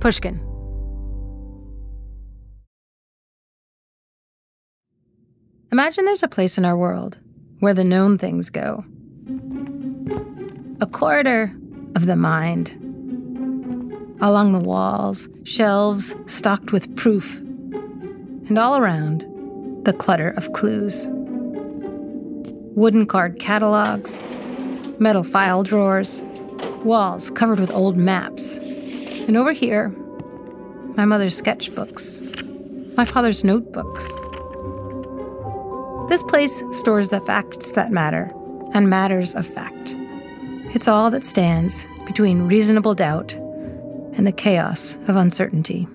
Pushkin. Imagine there's a place in our world where the known things go. A corridor of the mind. Along the walls, shelves stocked with proof. And all around, the clutter of clues. Wooden card catalogs, metal file drawers, walls covered with old maps. And over here, my mother's sketchbooks, my father's notebooks. This place stores the facts that matter and matters of fact. It's all that stands between reasonable doubt and the chaos of uncertainty.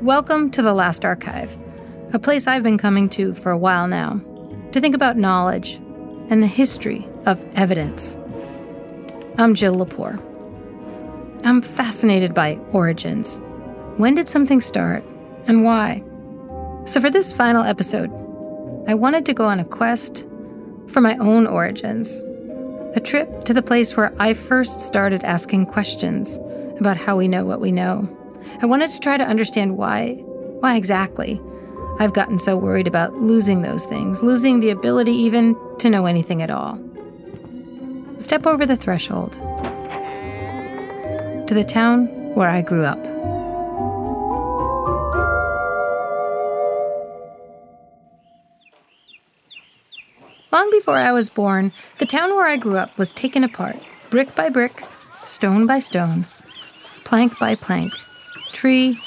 Welcome to the Last Archive, a place I've been coming to for a while now to think about knowledge and the history of evidence. I'm Jill Lepore. I'm fascinated by origins. When did something start and why? So, for this final episode, I wanted to go on a quest for my own origins. A trip to the place where I first started asking questions about how we know what we know. I wanted to try to understand why, why exactly I've gotten so worried about losing those things, losing the ability even to know anything at all. Step over the threshold to the town where I grew up. Long before I was born, the town where I grew up was taken apart, brick by brick, stone by stone, plank by plank, tree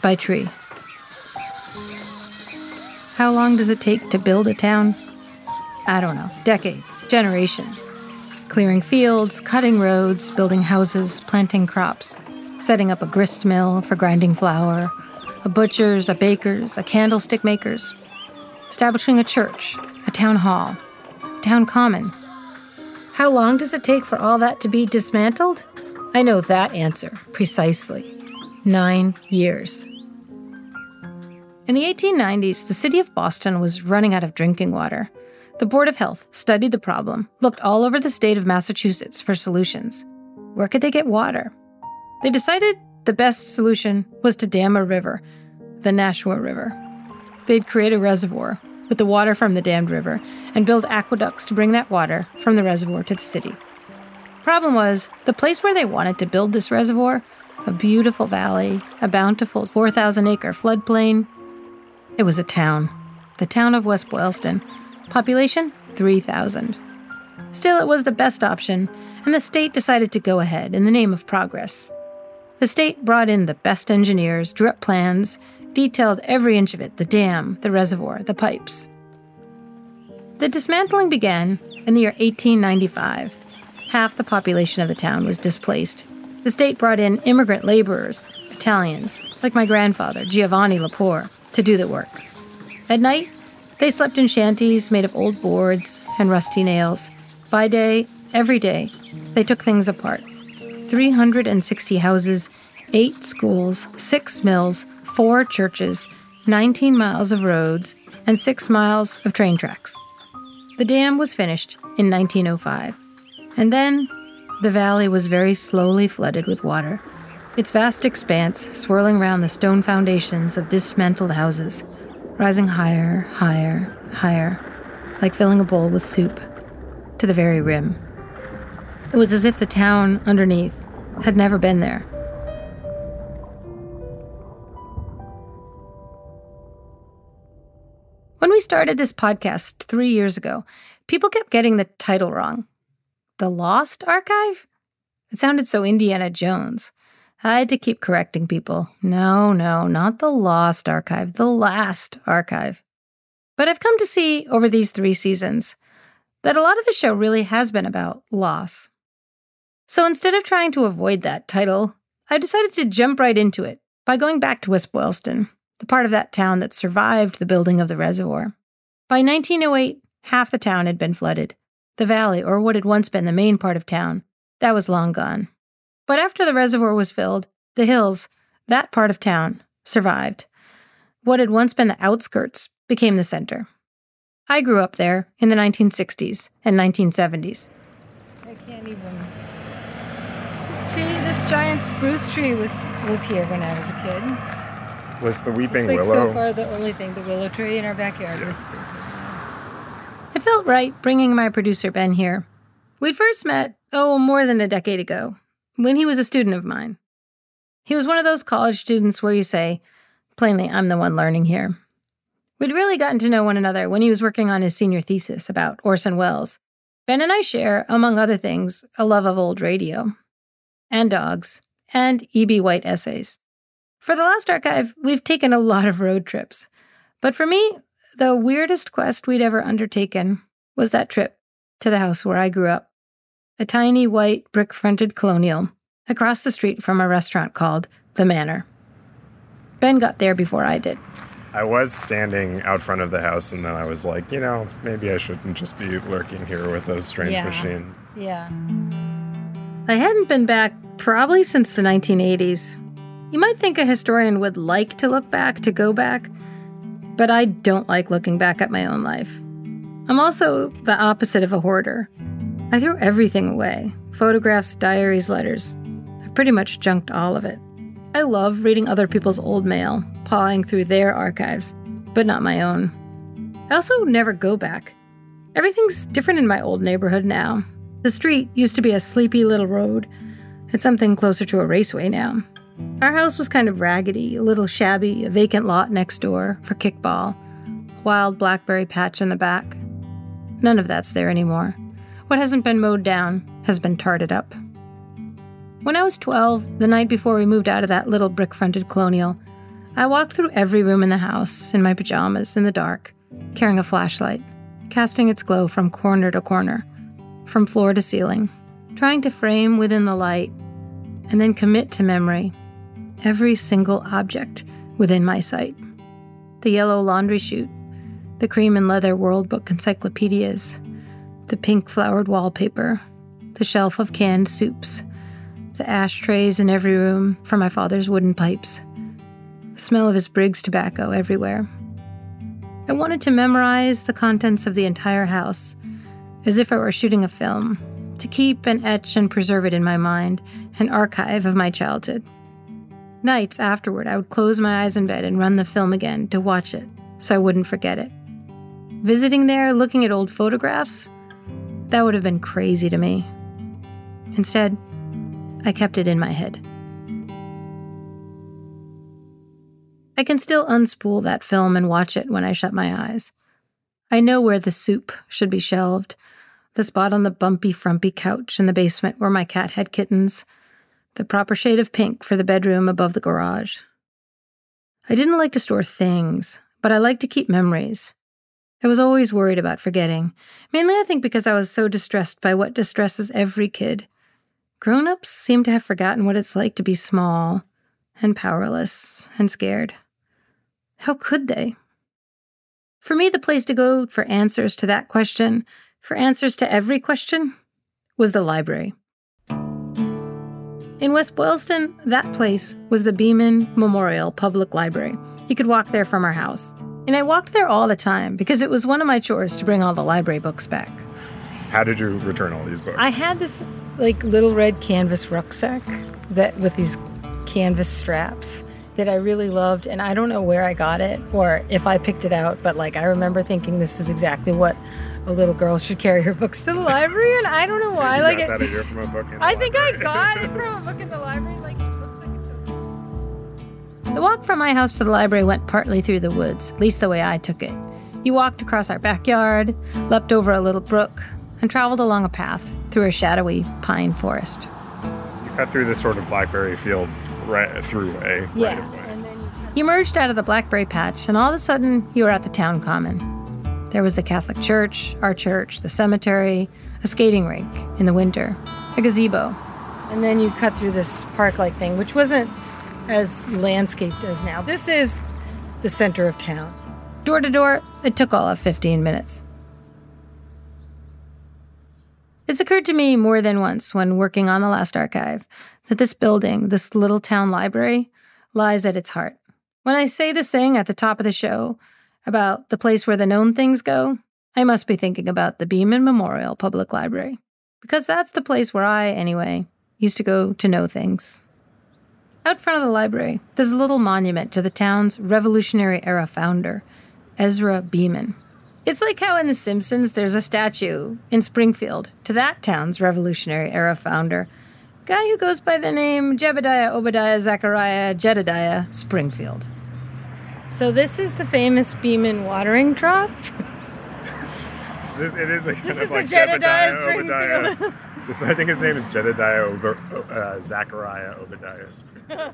by tree. How long does it take to build a town? I don't know, decades, generations. Clearing fields, cutting roads, building houses, planting crops, setting up a grist mill for grinding flour, a butcher's, a baker's, a candlestick maker's, establishing a church, a town hall, a town common. How long does it take for all that to be dismantled? I know that answer precisely. Nine years. In the 1890s, the city of Boston was running out of drinking water. The Board of Health studied the problem, looked all over the state of Massachusetts for solutions. Where could they get water? They decided the best solution was to dam a river, the Nashua River. They'd create a reservoir with the water from the dammed river and build aqueducts to bring that water from the reservoir to the city. Problem was, the place where they wanted to build this reservoir, a beautiful valley, a bountiful 4,000 acre floodplain, it was a town. The town of West Boylston. Population 3,000. Still, it was the best option, and the state decided to go ahead in the name of progress. The state brought in the best engineers, drew up plans, detailed every inch of it the dam, the reservoir, the pipes. The dismantling began in the year 1895. Half the population of the town was displaced. The state brought in immigrant laborers, Italians, like my grandfather, Giovanni Lepore, to do the work. At night, they slept in shanties made of old boards and rusty nails. By day, every day, they took things apart. 360 houses, eight schools, six mills, four churches, 19 miles of roads, and six miles of train tracks. The dam was finished in 1905. And then the valley was very slowly flooded with water, its vast expanse swirling round the stone foundations of dismantled houses, rising higher, higher, higher, like filling a bowl with soup, to the very rim. It was as if the town underneath had never been there. When we started this podcast three years ago, people kept getting the title wrong. The Lost Archive? It sounded so Indiana Jones. I had to keep correcting people. No, no, not the Lost Archive, the Last Archive. But I've come to see over these three seasons that a lot of the show really has been about loss. So instead of trying to avoid that title, I decided to jump right into it by going back to West Boylston the part of that town that survived the building of the reservoir. By 1908, half the town had been flooded. The valley, or what had once been the main part of town, that was long gone. But after the reservoir was filled, the hills, that part of town, survived. What had once been the outskirts became the center. I grew up there in the 1960s and 1970s. I can't even. This tree, this giant spruce tree was was here when I was a kid was the weeping it's like willow. So far, the only thing, the willow tree in our backyard yes. was. It felt right bringing my producer Ben here. We'd first met, oh, more than a decade ago, when he was a student of mine. He was one of those college students where you say, plainly, I'm the one learning here. We'd really gotten to know one another when he was working on his senior thesis about Orson Welles. Ben and I share, among other things, a love of old radio, and dogs, and E.B. White essays. For the last archive, we've taken a lot of road trips. But for me, the weirdest quest we'd ever undertaken was that trip to the house where I grew up. A tiny white brick fronted colonial across the street from a restaurant called The Manor. Ben got there before I did. I was standing out front of the house, and then I was like, you know, maybe I shouldn't just be lurking here with a strange yeah. machine. Yeah. I hadn't been back probably since the 1980s. You might think a historian would like to look back, to go back, but I don't like looking back at my own life. I'm also the opposite of a hoarder. I threw everything away photographs, diaries, letters. I've pretty much junked all of it. I love reading other people's old mail, pawing through their archives, but not my own. I also never go back. Everything's different in my old neighborhood now. The street used to be a sleepy little road. It's something closer to a raceway now. Our house was kind of raggedy, a little shabby, a vacant lot next door for kickball, wild blackberry patch in the back. None of that's there anymore. What hasn't been mowed down has been tarted up. When I was 12, the night before we moved out of that little brick fronted colonial, I walked through every room in the house in my pajamas in the dark, carrying a flashlight, casting its glow from corner to corner, from floor to ceiling, trying to frame within the light and then commit to memory every single object within my sight the yellow laundry chute, the cream and leather World Book encyclopedias, the pink flowered wallpaper, the shelf of canned soups, the ashtrays in every room for my father's wooden pipes, the smell of his Briggs tobacco everywhere. I wanted to memorize the contents of the entire house as if I were shooting a film, to keep and etch and preserve it in my mind, an archive of my childhood. Nights afterward, I would close my eyes in bed and run the film again to watch it so I wouldn't forget it. Visiting there, looking at old photographs, that would have been crazy to me. Instead, I kept it in my head. I can still unspool that film and watch it when I shut my eyes. I know where the soup should be shelved, the spot on the bumpy, frumpy couch in the basement where my cat had kittens, the proper shade of pink for the bedroom above the garage. I didn't like to store things, but I like to keep memories. I was always worried about forgetting, mainly I think because I was so distressed by what distresses every kid. Grown ups seem to have forgotten what it's like to be small and powerless and scared. How could they? For me, the place to go for answers to that question, for answers to every question, was the library. In West Boylston, that place was the Beeman Memorial Public Library. You could walk there from our house. And I walked there all the time because it was one of my chores to bring all the library books back. How did you return all these books? I had this like little red canvas rucksack that with these canvas straps that I really loved and I don't know where I got it or if I picked it out, but like I remember thinking this is exactly what a little girl should carry her books to the library and I don't know why. You like got it, that from a book in the I think I got it from a book in the library. Like it looks like it should. The walk from my house to the library went partly through the woods, at least the way I took it. You walked across our backyard, leapt over a little brook, and traveled along a path through a shadowy pine forest. You cut through this sort of blackberry field right through a right of way. You emerged out of the blackberry patch, and all of a sudden, you were at the town common. There was the Catholic church, our church, the cemetery, a skating rink in the winter, a gazebo. And then you cut through this park like thing, which wasn't as landscaped as now. This is the center of town. Door to door, it took all of 15 minutes. It's occurred to me more than once when working on the last archive that this building, this little town library, lies at its heart. When I say this thing at the top of the show about the place where the known things go, I must be thinking about the Beeman Memorial Public Library. Because that's the place where I, anyway, used to go to know things. Out front of the library, there's a little monument to the town's Revolutionary Era founder, Ezra Beeman. It's like how in The Simpsons there's a statue in Springfield to that town's Revolutionary Era founder, guy who goes by the name Jebediah Obadiah Zechariah Jedediah Springfield. So this is the famous Beeman watering trough. Is this, it is a kind This of is like the Jedediah Jedediah Springfield. Obadiah. I think his name is Jedediah Ober, uh, Zachariah Obadiah.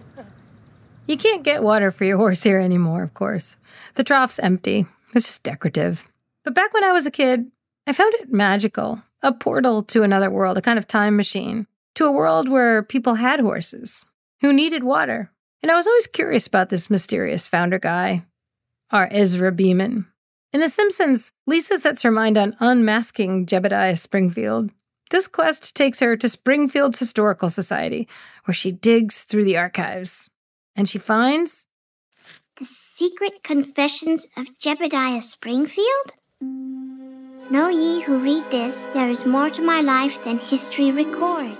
You can't get water for your horse here anymore, of course. The trough's empty. It's just decorative. But back when I was a kid, I found it magical. A portal to another world, a kind of time machine, to a world where people had horses, who needed water. And I was always curious about this mysterious founder guy, our Ezra Beeman. In The Simpsons, Lisa sets her mind on unmasking Jebediah Springfield. This quest takes her to Springfield's Historical Society, where she digs through the archives. And she finds The Secret Confessions of Jebediah Springfield? Know ye who read this, there is more to my life than history records.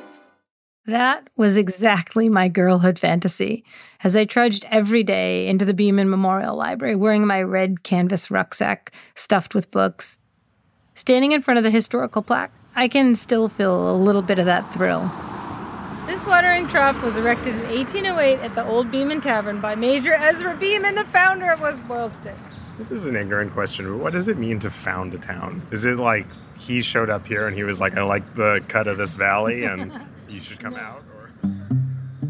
that was exactly my girlhood fantasy as I trudged every day into the Beeman Memorial Library wearing my red canvas rucksack stuffed with books. Standing in front of the historical plaque, I can still feel a little bit of that thrill. This watering trough was erected in 1808 at the Old Beeman Tavern by Major Ezra Beeman, the founder of West Boylston. This is an ignorant question, but what does it mean to found a town? Is it like he showed up here and he was like, I like the cut of this valley and you should come out? Or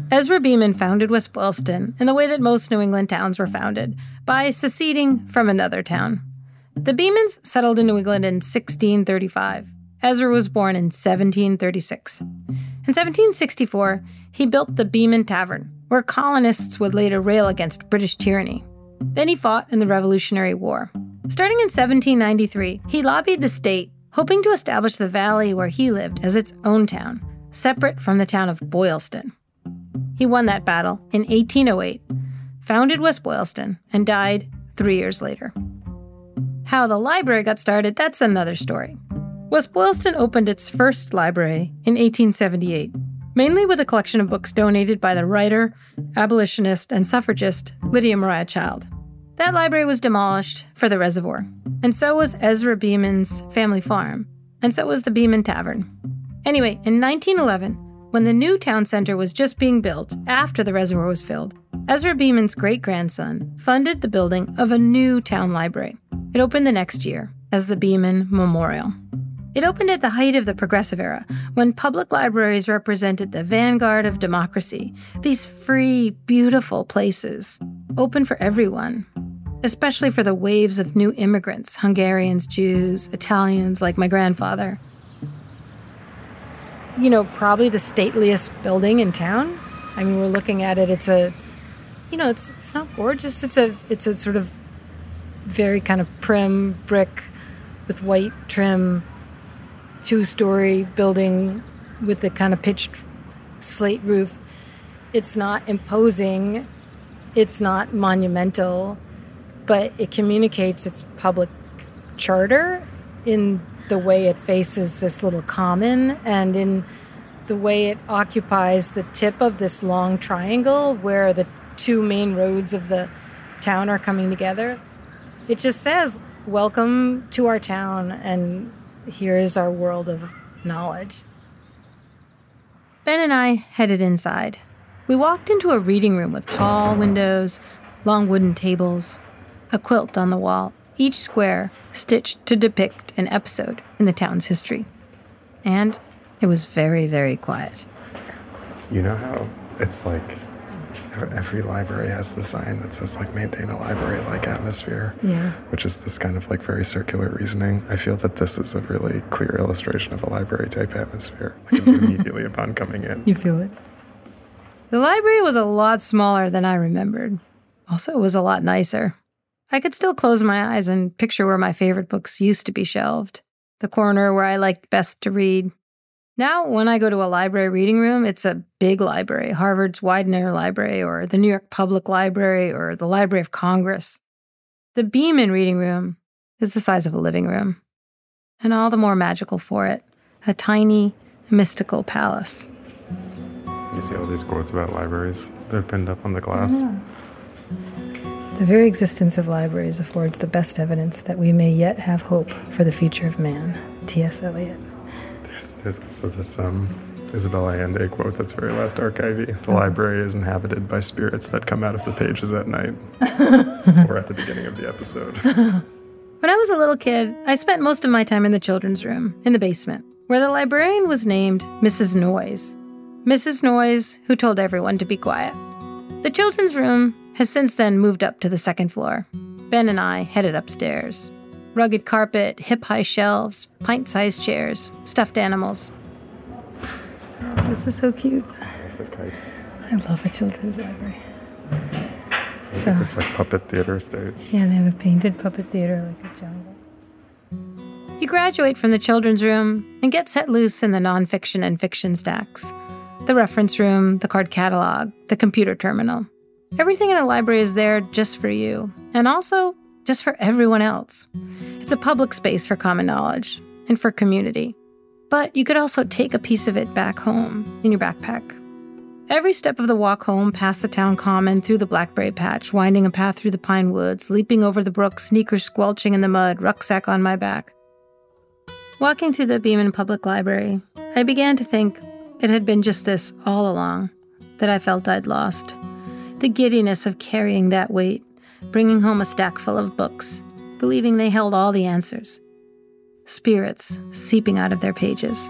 Ezra Beeman founded West Boylston in the way that most New England towns were founded by seceding from another town. The Beemans settled in New England in 1635. Ezra was born in 1736. In 1764, he built the Beeman Tavern, where colonists would later rail against British tyranny. Then he fought in the Revolutionary War. Starting in 1793, he lobbied the state, hoping to establish the valley where he lived as its own town, separate from the town of Boylston. He won that battle in 1808, founded West Boylston, and died three years later. How the library got started, that's another story. West Boylston opened its first library in 1878, mainly with a collection of books donated by the writer, abolitionist, and suffragist Lydia Maria Child. That library was demolished for the reservoir, and so was Ezra Beeman's family farm, and so was the Beeman Tavern. Anyway, in 1911, when the new town center was just being built after the reservoir was filled, Ezra Beeman's great grandson funded the building of a new town library. It opened the next year as the Beeman Memorial. It opened at the height of the Progressive Era, when public libraries represented the vanguard of democracy, these free, beautiful places, open for everyone. especially for the waves of new immigrants Hungarians, Jews, Italians, like my grandfather. You know, probably the stateliest building in town. I mean, we're looking at it. It's a, you know, it's it's not gorgeous. It's a it's a sort of very kind of prim brick with white trim, two story building with the kind of pitched slate roof. It's not imposing, it's not monumental, but it communicates its public charter in the way it faces this little common and in the way it occupies the tip of this long triangle where the two main roads of the town are coming together. It just says, Welcome to our town, and here's our world of knowledge. Ben and I headed inside. We walked into a reading room with tall windows, long wooden tables, a quilt on the wall, each square stitched to depict an episode in the town's history. And it was very, very quiet. You know how it's like every library has the sign that says like maintain a library like atmosphere Yeah. which is this kind of like very circular reasoning i feel that this is a really clear illustration of a library type atmosphere like immediately upon coming in You feel it? The library was a lot smaller than I remembered. Also, it was a lot nicer. I could still close my eyes and picture where my favorite books used to be shelved, the corner where I liked best to read. Now, when I go to a library reading room, it's a big library, Harvard's Widener Library, or the New York Public Library, or the Library of Congress. The Beeman reading room is the size of a living room, and all the more magical for it a tiny, mystical palace. you see all these quotes about libraries they're pinned up on the glass The very existence of libraries affords the best evidence that we may yet have hope for the future of man. T.S. Eliot. There's, there's also this um Isabella Allende quote that's very last archivy. The library is inhabited by spirits that come out of the pages at night or at the beginning of the episode. When I was a little kid, I spent most of my time in the children's room, in the basement, where the librarian was named Mrs. Noyes. Mrs. Noyes, who told everyone to be quiet. The children's room has since then moved up to the second floor. Ben and I headed upstairs. Rugged carpet, hip high shelves, pint sized chairs, stuffed animals. This is so cute. I love a children's library. So, it's like puppet theater stage. yeah, they have a painted puppet theater like a jungle. You graduate from the children's room and get set loose in the nonfiction and fiction stacks the reference room, the card catalog, the computer terminal. Everything in a library is there just for you, and also just for everyone else. It's a public space for common knowledge and for community. But you could also take a piece of it back home in your backpack. Every step of the walk home past the town common, through the blackberry patch, winding a path through the pine woods, leaping over the brook, sneakers squelching in the mud, rucksack on my back. Walking through the Beeman Public Library, I began to think it had been just this all along that I felt I'd lost. The giddiness of carrying that weight, bringing home a stack full of books, believing they held all the answers. Spirits seeping out of their pages.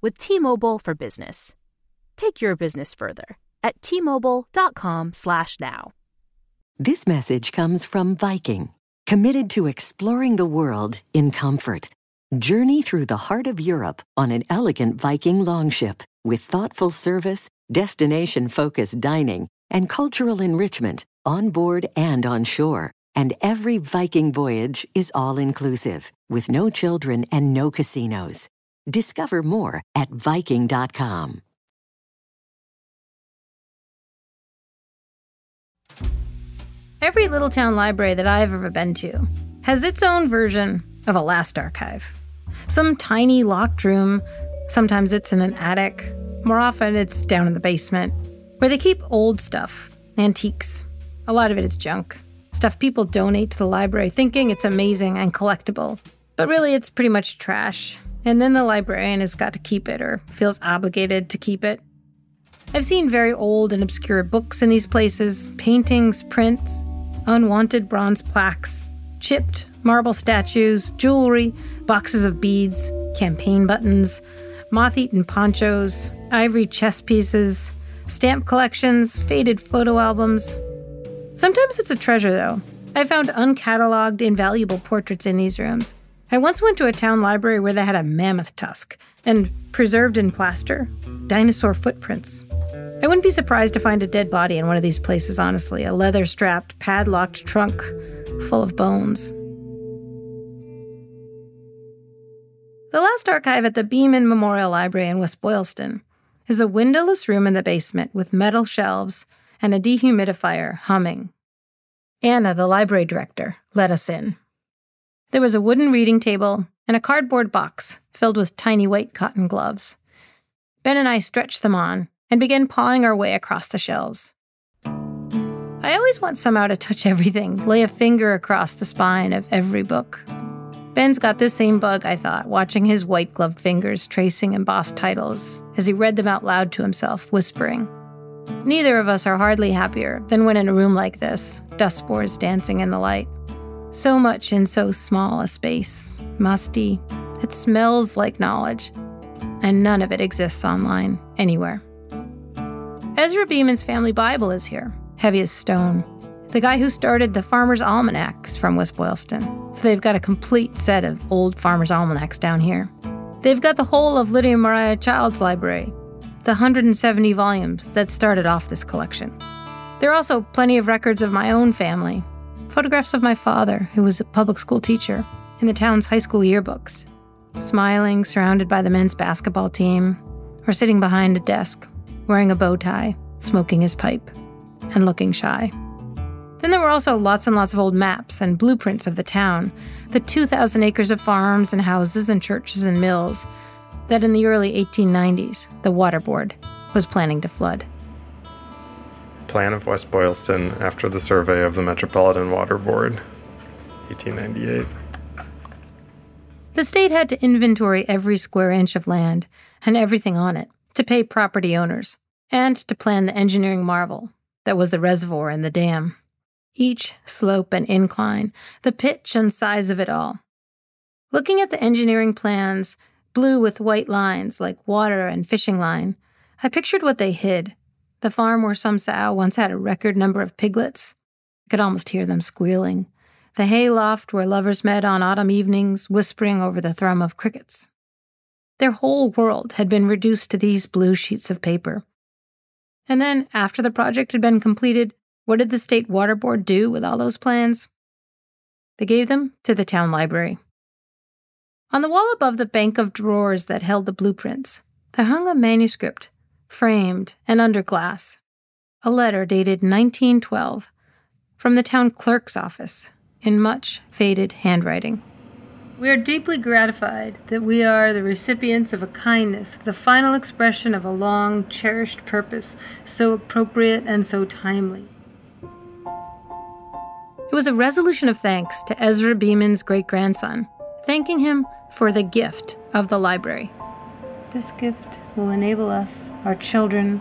with T-Mobile for Business. Take your business further at t-mobile.com/now. This message comes from Viking, committed to exploring the world in comfort. Journey through the heart of Europe on an elegant Viking longship with thoughtful service, destination-focused dining, and cultural enrichment on board and on shore. And every Viking voyage is all-inclusive, with no children and no casinos. Discover more at Viking.com. Every little town library that I've ever been to has its own version of a last archive. Some tiny locked room, sometimes it's in an attic, more often it's down in the basement, where they keep old stuff, antiques. A lot of it is junk. Stuff people donate to the library thinking it's amazing and collectible. But really, it's pretty much trash. And then the librarian has got to keep it or feels obligated to keep it. I've seen very old and obscure books in these places paintings, prints, unwanted bronze plaques, chipped marble statues, jewelry, boxes of beads, campaign buttons, moth eaten ponchos, ivory chess pieces, stamp collections, faded photo albums. Sometimes it's a treasure, though. I found uncatalogued, invaluable portraits in these rooms. I once went to a town library where they had a mammoth tusk and preserved in plaster, dinosaur footprints. I wouldn't be surprised to find a dead body in one of these places, honestly, a leather strapped, padlocked trunk full of bones. The last archive at the Beeman Memorial Library in West Boylston is a windowless room in the basement with metal shelves and a dehumidifier humming. Anna, the library director, let us in. There was a wooden reading table and a cardboard box filled with tiny white cotton gloves. Ben and I stretched them on and began pawing our way across the shelves. I always want somehow to touch everything, lay a finger across the spine of every book. Ben's got this same bug, I thought, watching his white gloved fingers tracing embossed titles as he read them out loud to himself, whispering. Neither of us are hardly happier than when in a room like this, dust spores dancing in the light. So much in so small a space, musty. It smells like knowledge, and none of it exists online, anywhere. Ezra Beeman's family Bible is here, heavy as stone. The guy who started the Farmer's Almanac is from West Boylston, so they've got a complete set of old Farmer's Almanacs down here. They've got the whole of Lydia Maria Child's library, the 170 volumes that started off this collection. There are also plenty of records of my own family, photographs of my father, who was a public school teacher, in the town's high school yearbooks, smiling, surrounded by the men's basketball team, or sitting behind a desk, wearing a bow tie, smoking his pipe, and looking shy. Then there were also lots and lots of old maps and blueprints of the town, the 2,000 acres of farms and houses and churches and mills that in the early 1890s the Water Board was planning to flood. Plan of West Boylston after the survey of the Metropolitan Water Board, 1898. The state had to inventory every square inch of land and everything on it to pay property owners and to plan the engineering marvel that was the reservoir and the dam each slope and incline, the pitch and size of it all. Looking at the engineering plans, blue with white lines like water and fishing line, I pictured what they hid. The farm where some sow once had a record number of piglets. I could almost hear them squealing. The hayloft where lovers met on autumn evenings, whispering over the thrum of crickets. Their whole world had been reduced to these blue sheets of paper. And then, after the project had been completed, what did the state water board do with all those plans? They gave them to the town library. On the wall above the bank of drawers that held the blueprints, there hung a manuscript, framed and under glass. A letter dated 1912 from the town clerk's office in much faded handwriting. We are deeply gratified that we are the recipients of a kindness, the final expression of a long cherished purpose, so appropriate and so timely. It was a resolution of thanks to Ezra Beeman's great grandson, thanking him for the gift of the library. This gift will enable us, our children,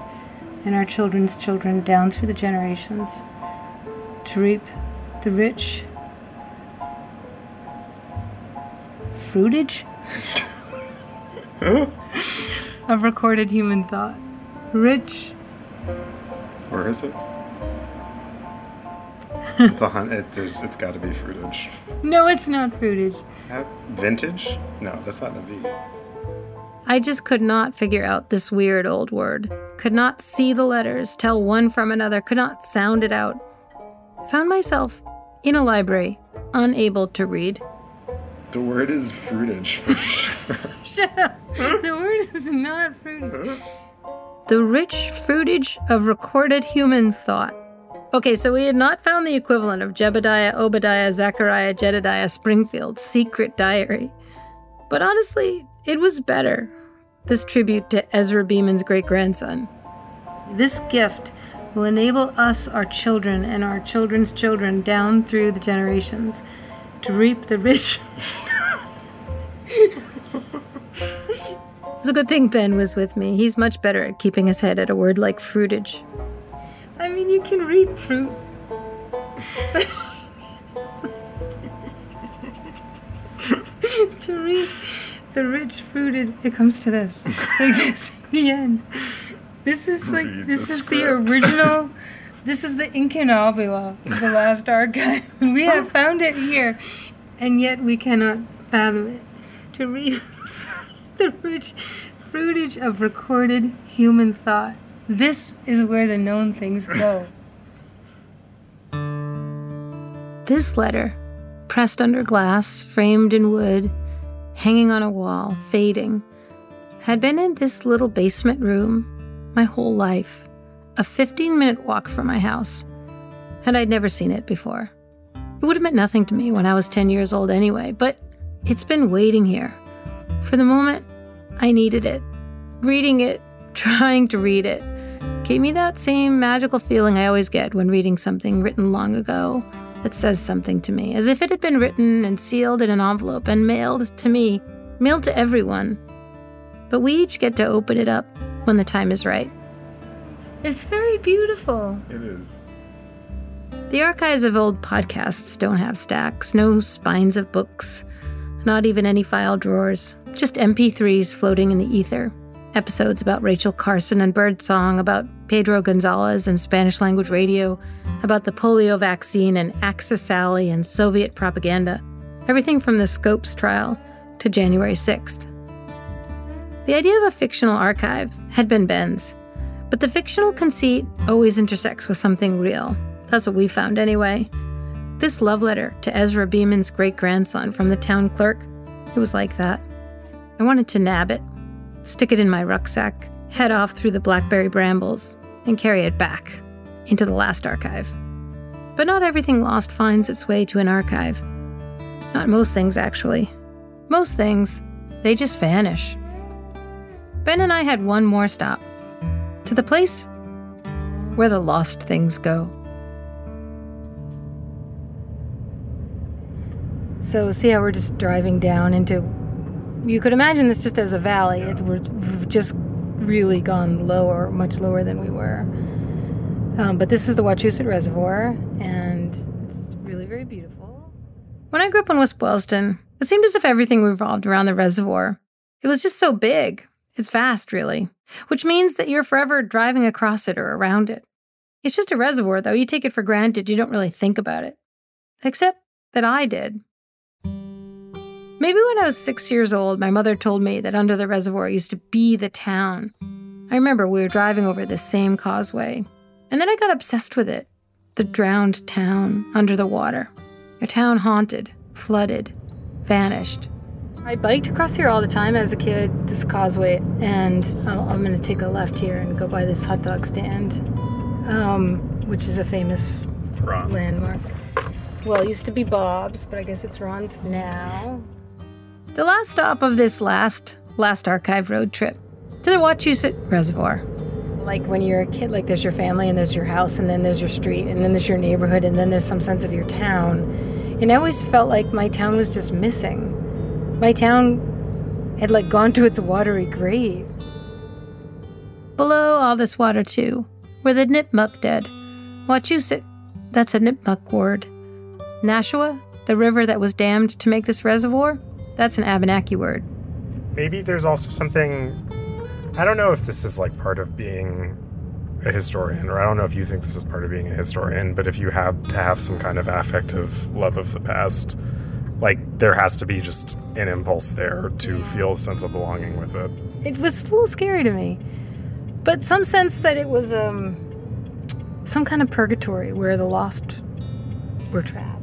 and our children's children down through the generations to reap the rich fruitage of recorded human thought. Rich. Where is it? it's a hun- it, there's, it's got to be fruitage. No, it's not fruitage. Uh, Vintage? No, that's not Navi. I just could not figure out this weird old word. Could not see the letters, tell one from another, could not sound it out. Found myself in a library, unable to read. The word is fruitage for sure. Shut up. The word is not fruitage. The rich fruitage of recorded human thought. Okay, so we had not found the equivalent of Jebediah, Obadiah, Zechariah, Jedediah, Springfield's secret diary. But honestly, it was better. This tribute to Ezra Beeman's great grandson. This gift will enable us, our children, and our children's children down through the generations to reap the rich. It's a good thing Ben was with me. He's much better at keeping his head at a word like fruitage. I mean, you can reap fruit. to reap the rich fruited, it comes to this. Like this the end. This is like, Read this the is the script. original. This is the incunabula of the last archive. We have oh. found it here, and yet we cannot fathom it. To read the rich fruitage of recorded human thought. This is where the known things go. This letter, pressed under glass, framed in wood, hanging on a wall, fading, had been in this little basement room my whole life, a 15 minute walk from my house, and I'd never seen it before. It would have meant nothing to me when I was 10 years old anyway, but it's been waiting here. For the moment, I needed it. Reading it, trying to read it, gave me that same magical feeling I always get when reading something written long ago that says something to me, as if it had been written and sealed in an envelope and mailed to me, mailed to everyone. But we each get to open it up when the time is right. It's very beautiful. It is. The archives of old podcasts don't have stacks, no spines of books, not even any file drawers, just MP3s floating in the ether. Episodes about Rachel Carson and Birdsong, about Pedro Gonzalez and Spanish language radio, about the polio vaccine and Axis Sally and Soviet propaganda. Everything from the Scopes trial to January 6th. The idea of a fictional archive had been Ben's, but the fictional conceit always intersects with something real. That's what we found anyway. This love letter to Ezra Beeman's great grandson from the town clerk, it was like that. I wanted to nab it, stick it in my rucksack, head off through the blackberry brambles, and carry it back into the last archive. But not everything lost finds its way to an archive. Not most things, actually. Most things, they just vanish. Ben and I had one more stop to the place where the lost things go. So, see how we're just driving down into. You could imagine this just as a valley. It, we're, we've just really gone lower, much lower than we were. Um, but this is the Wachusett Reservoir, and it's really very beautiful. When I grew up in West Boylston, it seemed as if everything revolved around the reservoir. It was just so big. It's vast, really, which means that you're forever driving across it or around it. It's just a reservoir, though. You take it for granted. You don't really think about it. Except that I did. Maybe when I was six years old, my mother told me that under the reservoir used to be the town. I remember we were driving over this same causeway, and then I got obsessed with it. The drowned town under the water. A town haunted, flooded, vanished. I biked across here all the time as a kid, this causeway, and oh, I'm going to take a left here and go by this hot dog stand, um, which is a famous Ron. landmark. Well, it used to be Bob's, but I guess it's Ron's now. The last stop of this last, last archive road trip to the Wachusett Reservoir. Like when you're a kid, like there's your family and there's your house and then there's your street and then there's your neighborhood and then there's some sense of your town. And I always felt like my town was just missing. My town had like gone to its watery grave. Below all this water, too, were the Nipmuc dead. Wachusett, that's a Nipmuc word. Nashua, the river that was dammed to make this reservoir, that's an Abenaki word. Maybe there's also something. I don't know if this is like part of being a historian, or I don't know if you think this is part of being a historian, but if you have to have some kind of affective love of the past, like there has to be just an impulse there to feel a sense of belonging with it. It was a little scary to me, but some sense that it was um, some kind of purgatory where the lost were trapped.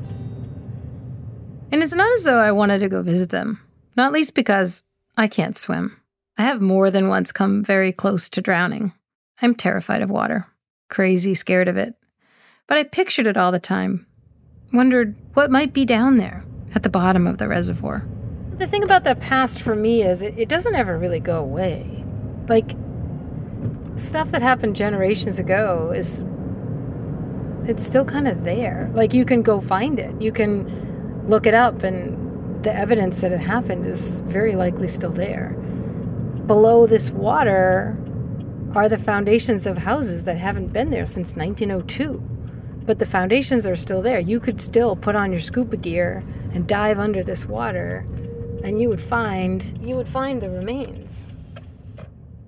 And it's not as though I wanted to go visit them, not least because I can't swim. I have more than once come very close to drowning. I'm terrified of water, crazy scared of it. But I pictured it all the time, wondered what might be down there at the bottom of the reservoir. The thing about the past for me is it, it doesn't ever really go away. Like, stuff that happened generations ago is. It's still kind of there. Like, you can go find it. You can look it up, and the evidence that it happened is very likely still there. Below this water are the foundations of houses that haven't been there since 1902 but the foundations are still there. You could still put on your scuba gear and dive under this water, and you would find you would find the remains.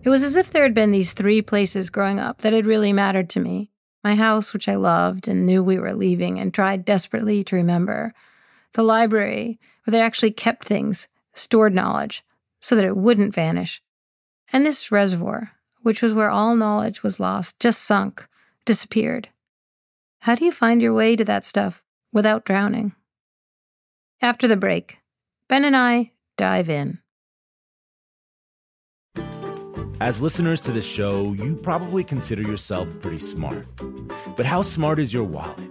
It was as if there had been these three places growing up that had really mattered to me. My house, which I loved and knew we were leaving and tried desperately to remember. The library, where they actually kept things, stored knowledge, so that it wouldn't vanish. And this reservoir, which was where all knowledge was lost, just sunk, disappeared. How do you find your way to that stuff without drowning? After the break, Ben and I dive in. As listeners to this show, you probably consider yourself pretty smart. But how smart is your wallet?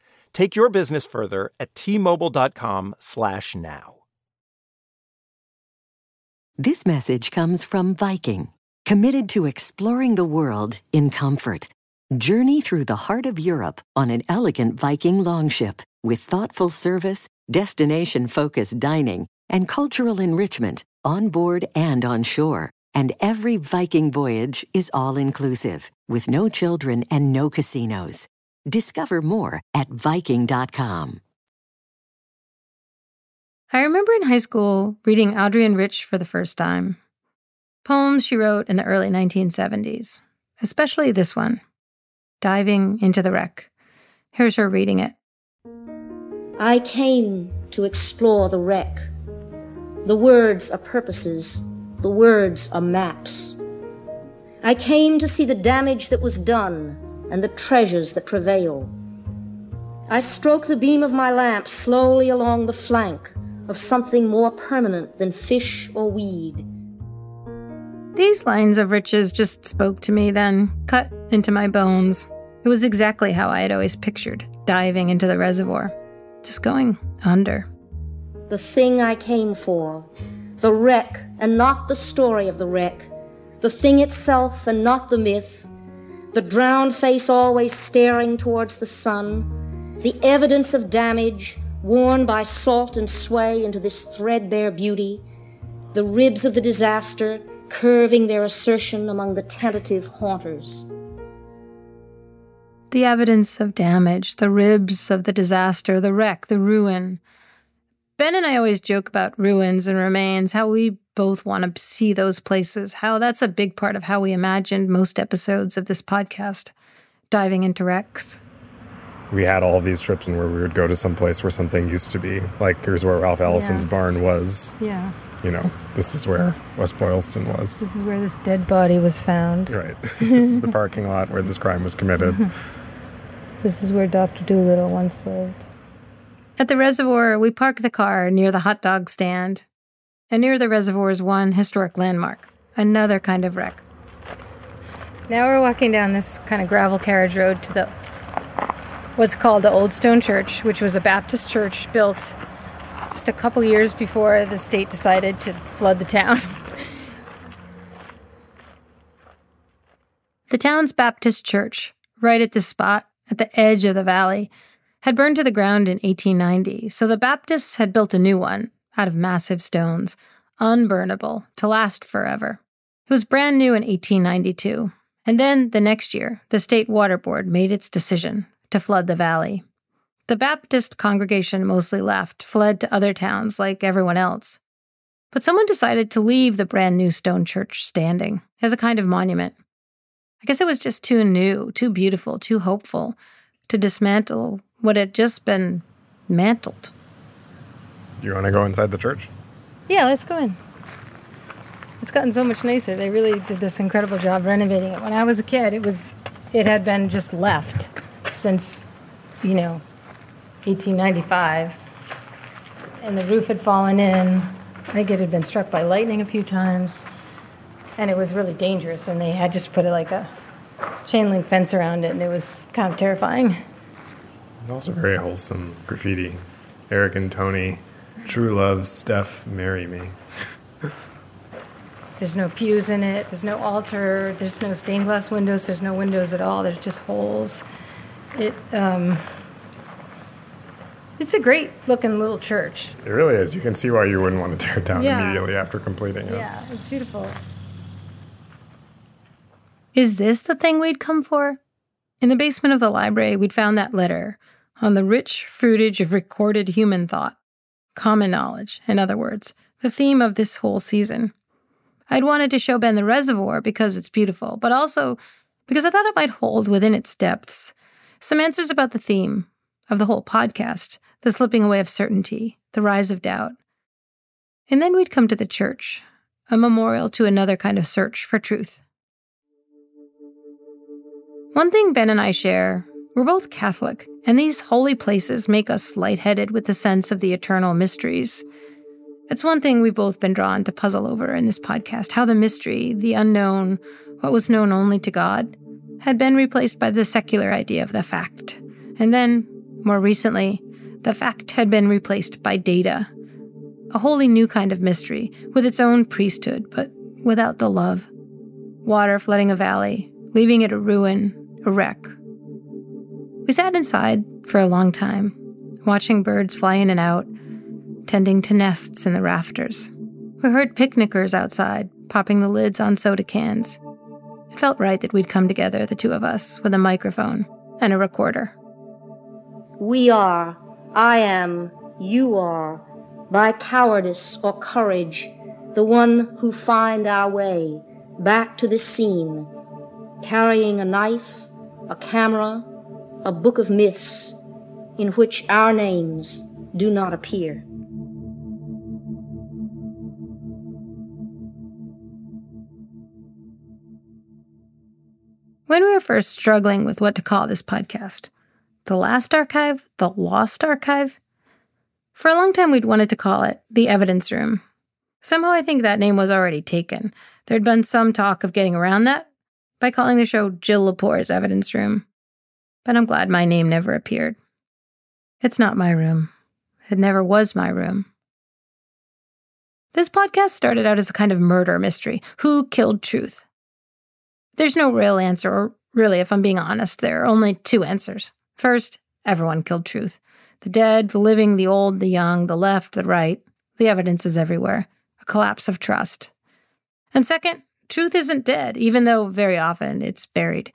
Take your business further at t-mobile.com/now. This message comes from Viking, committed to exploring the world in comfort. Journey through the heart of Europe on an elegant Viking longship with thoughtful service, destination-focused dining, and cultural enrichment on board and on shore. And every Viking voyage is all-inclusive, with no children and no casinos. Discover more at Viking.com. I remember in high school reading Adrienne Rich for the first time. Poems she wrote in the early 1970s, especially this one, Diving into the Wreck. Here's her reading it. I came to explore the wreck. The words are purposes, the words are maps. I came to see the damage that was done and the treasures that prevail. I stroke the beam of my lamp slowly along the flank of something more permanent than fish or weed. These lines of Rich's just spoke to me then, cut into my bones. It was exactly how I had always pictured diving into the reservoir, just going under. The thing I came for, the wreck and not the story of the wreck, the thing itself and not the myth, the drowned face always staring towards the sun, the evidence of damage worn by salt and sway into this threadbare beauty, the ribs of the disaster curving their assertion among the tentative haunters. The evidence of damage, the ribs of the disaster, the wreck, the ruin. Ben and I always joke about ruins and remains, how we both want to see those places, how that's a big part of how we imagined most episodes of this podcast, diving into wrecks. We had all of these trips and where we would go to some place where something used to be. Like here's where Ralph Ellison's Yeah. barn was. Yeah. You know, this is where West Boylston was. This is where this dead body was found. Right. this is the parking lot where this crime was committed. This is where Dr. Dolittle once lived. At the reservoir, we park the car near the hot dog stand. And near the reservoir is one historic landmark, another kind of wreck. Now we're walking down this kind of gravel carriage road to the what's called the Old Stone Church, which was a Baptist church built just a couple years before the state decided to flood the town. the town's Baptist church, right at this spot, at the edge of the valley, had burned to the ground in 1890, so the Baptists had built a new one out of massive stones, unburnable, to last forever. It was brand new in 1892, and then the next year, the state water board made its decision to flood the valley. The Baptist congregation mostly left, fled to other towns like everyone else. But someone decided to leave the brand new stone church standing as a kind of monument. I guess it was just too new, too beautiful, too hopeful to dismantle what had just been mantled. You want to go inside the church? Yeah, let's go in. It's gotten so much nicer. They really did this incredible job renovating it. When I was a kid, it was it had been just left since, you know, 1895. And the roof had fallen in. I think it had been struck by lightning a few times. And it was really dangerous and they had just put like a chain link fence around it and it was kind of terrifying. And also very wholesome graffiti. Eric and Tony, true love, Steph, marry me. There's no pews in it. There's no altar. There's no stained glass windows. There's no windows at all. There's just holes. It um, it's a great looking little church. It really is. You can see why you wouldn't want to tear it down Yeah. immediately after completing it. Yeah, it's beautiful. Is this the thing we'd come for? In the basement of the library, we'd found that letter on the rich fruitage of recorded human thought. Common knowledge, in other words, the theme of this whole season. I'd wanted to show Ben the reservoir because it's beautiful, but also because I thought it might hold within its depths some answers about the theme of the whole podcast the slipping away of certainty, the rise of doubt. And then we'd come to the church, a memorial to another kind of search for truth. One thing Ben and I share we're both Catholic, and these holy places make us lightheaded with the sense of the eternal mysteries. It's one thing we've both been drawn to puzzle over in this podcast how the mystery, the unknown, what was known only to God, had been replaced by the secular idea of the fact. And then, more recently, the fact had been replaced by data. A wholly new kind of mystery, with its own priesthood, but without the love. Water flooding a valley, leaving it a ruin, a wreck. We sat inside for a long time, watching birds fly in and out, tending to nests in the rafters. We heard picnickers outside, popping the lids on soda cans. It felt right that we'd come together, the two of us, with a microphone and a recorder. We are, I am, you are, by cowardice or courage, the one who find our way back to the scene, carrying a knife, a camera, a book of myths in which our names do not appear. When we were first struggling with what to call this podcast, the last archive, the lost archive, for a long time we'd wanted to call it the evidence room. Somehow I think that name was already taken. There'd been some talk of getting around that by calling the show Jill Lepore's Evidence Room. But I'm glad my name never appeared. It's not my room. It never was my room. This podcast started out as a kind of murder mystery. Who killed truth? There's no real answer, or really, if I'm being honest, there are only two answers. First, everyone killed truth. The dead, the living, the old, the young, the left, the right. The evidence is everywhere. a collapse of trust. And second, truth isn't dead, even though very often it's buried.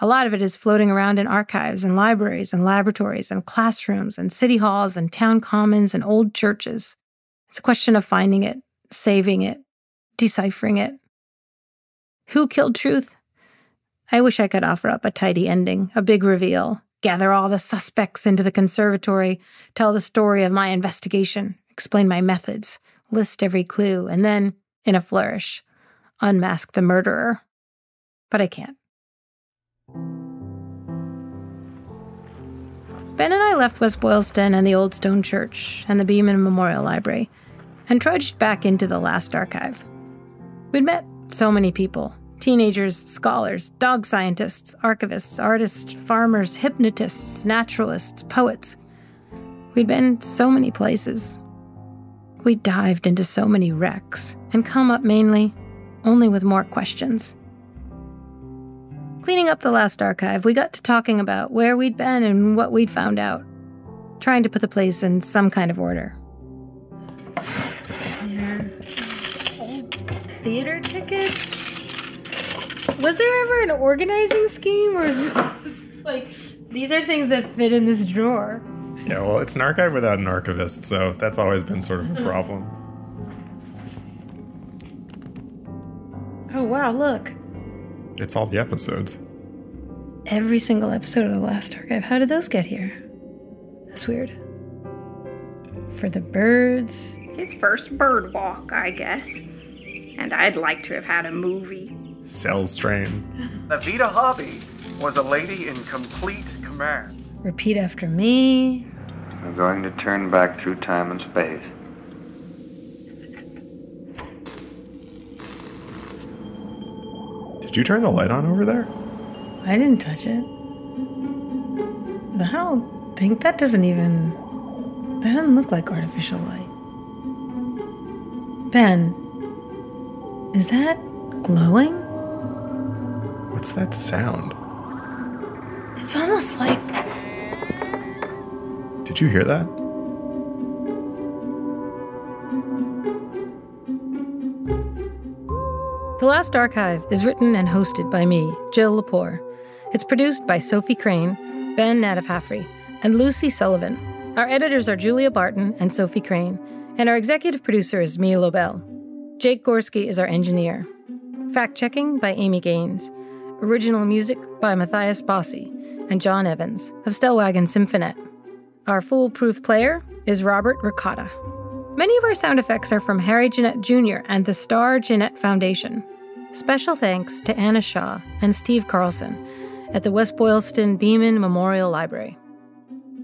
A lot of it is floating around in archives and libraries and laboratories and classrooms and city halls and town commons and old churches. It's a question of finding it, saving it, deciphering it. Who killed truth? I wish I could offer up a tidy ending, a big reveal, gather all the suspects into the conservatory, tell the story of my investigation, explain my methods, list every clue, and then, in a flourish, unmask the murderer. But I can't. Ben and I left West Boylston and the Old Stone Church and the Beaman Memorial Library and trudged back into the last archive. We'd met so many people teenagers, scholars, dog scientists, archivists, artists, farmers, hypnotists, naturalists, poets. We'd been so many places. We dived into so many wrecks and come up mainly only with more questions. Cleaning up the last archive, we got to talking about where we'd been and what we'd found out, trying to put the place in some kind of order. Theater tickets? Was there ever an organizing scheme, or is it like these are things that fit in this drawer? Yeah, well, it's an archive without an archivist, so that's always been sort of a problem. Oh, wow, look. It's all the episodes. Every single episode of The Last Archive. How did those get here? That's weird. For the birds. His first bird walk, I guess. And I'd like to have had a movie. Cell strain. Navita Hobby was a lady in complete command. Repeat after me. We're going to turn back through time and space. Did you turn the light on over there? I didn't touch it. I don't think that doesn't even. That doesn't look like artificial light. Ben, is that glowing? What's that sound? It's almost like. Did you hear that? The Last Archive is written and hosted by me, Jill Lepore. It's produced by Sophie Crane, Ben Naddaff-Hafrey, and Lucy Sullivan. Our editors are Julia Barton and Sophie Crane, and our executive producer is Mia Lobel. Jake Gorski is our engineer. Fact checking by Amy Gaines. Original music by Matthias Bossi and John Evans of Stellwagen Symphonet. Our foolproof player is Robert Ricotta. Many of our sound effects are from Harry Jeanette Jr. and the Star Jeanette Foundation. Special thanks to Anna Shaw and Steve Carlson at the West Boylston Beaman Memorial Library.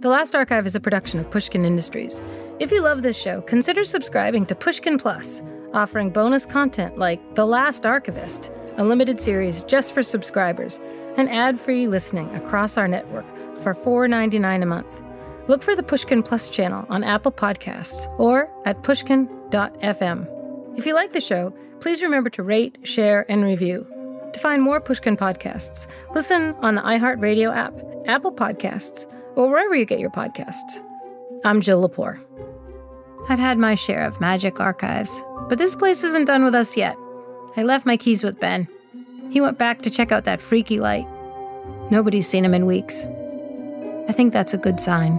The Last Archive is a production of Pushkin Industries. If you love this show, consider subscribing to Pushkin Plus, offering bonus content like The Last Archivist, a limited series just for subscribers, and ad free listening across our network for $4.99 a month. Look for the Pushkin Plus channel on Apple Podcasts or at pushkin.fm. If you like the show, please remember to rate, share, and review. To find more Pushkin podcasts, listen on the iHeartRadio app, Apple Podcasts, or wherever you get your podcasts. I'm Jill Lepore. I've had my share of magic archives, but this place isn't done with us yet. I left my keys with Ben. He went back to check out that freaky light. Nobody's seen him in weeks. I think that's a good sign.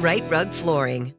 Rite Rug Flooring.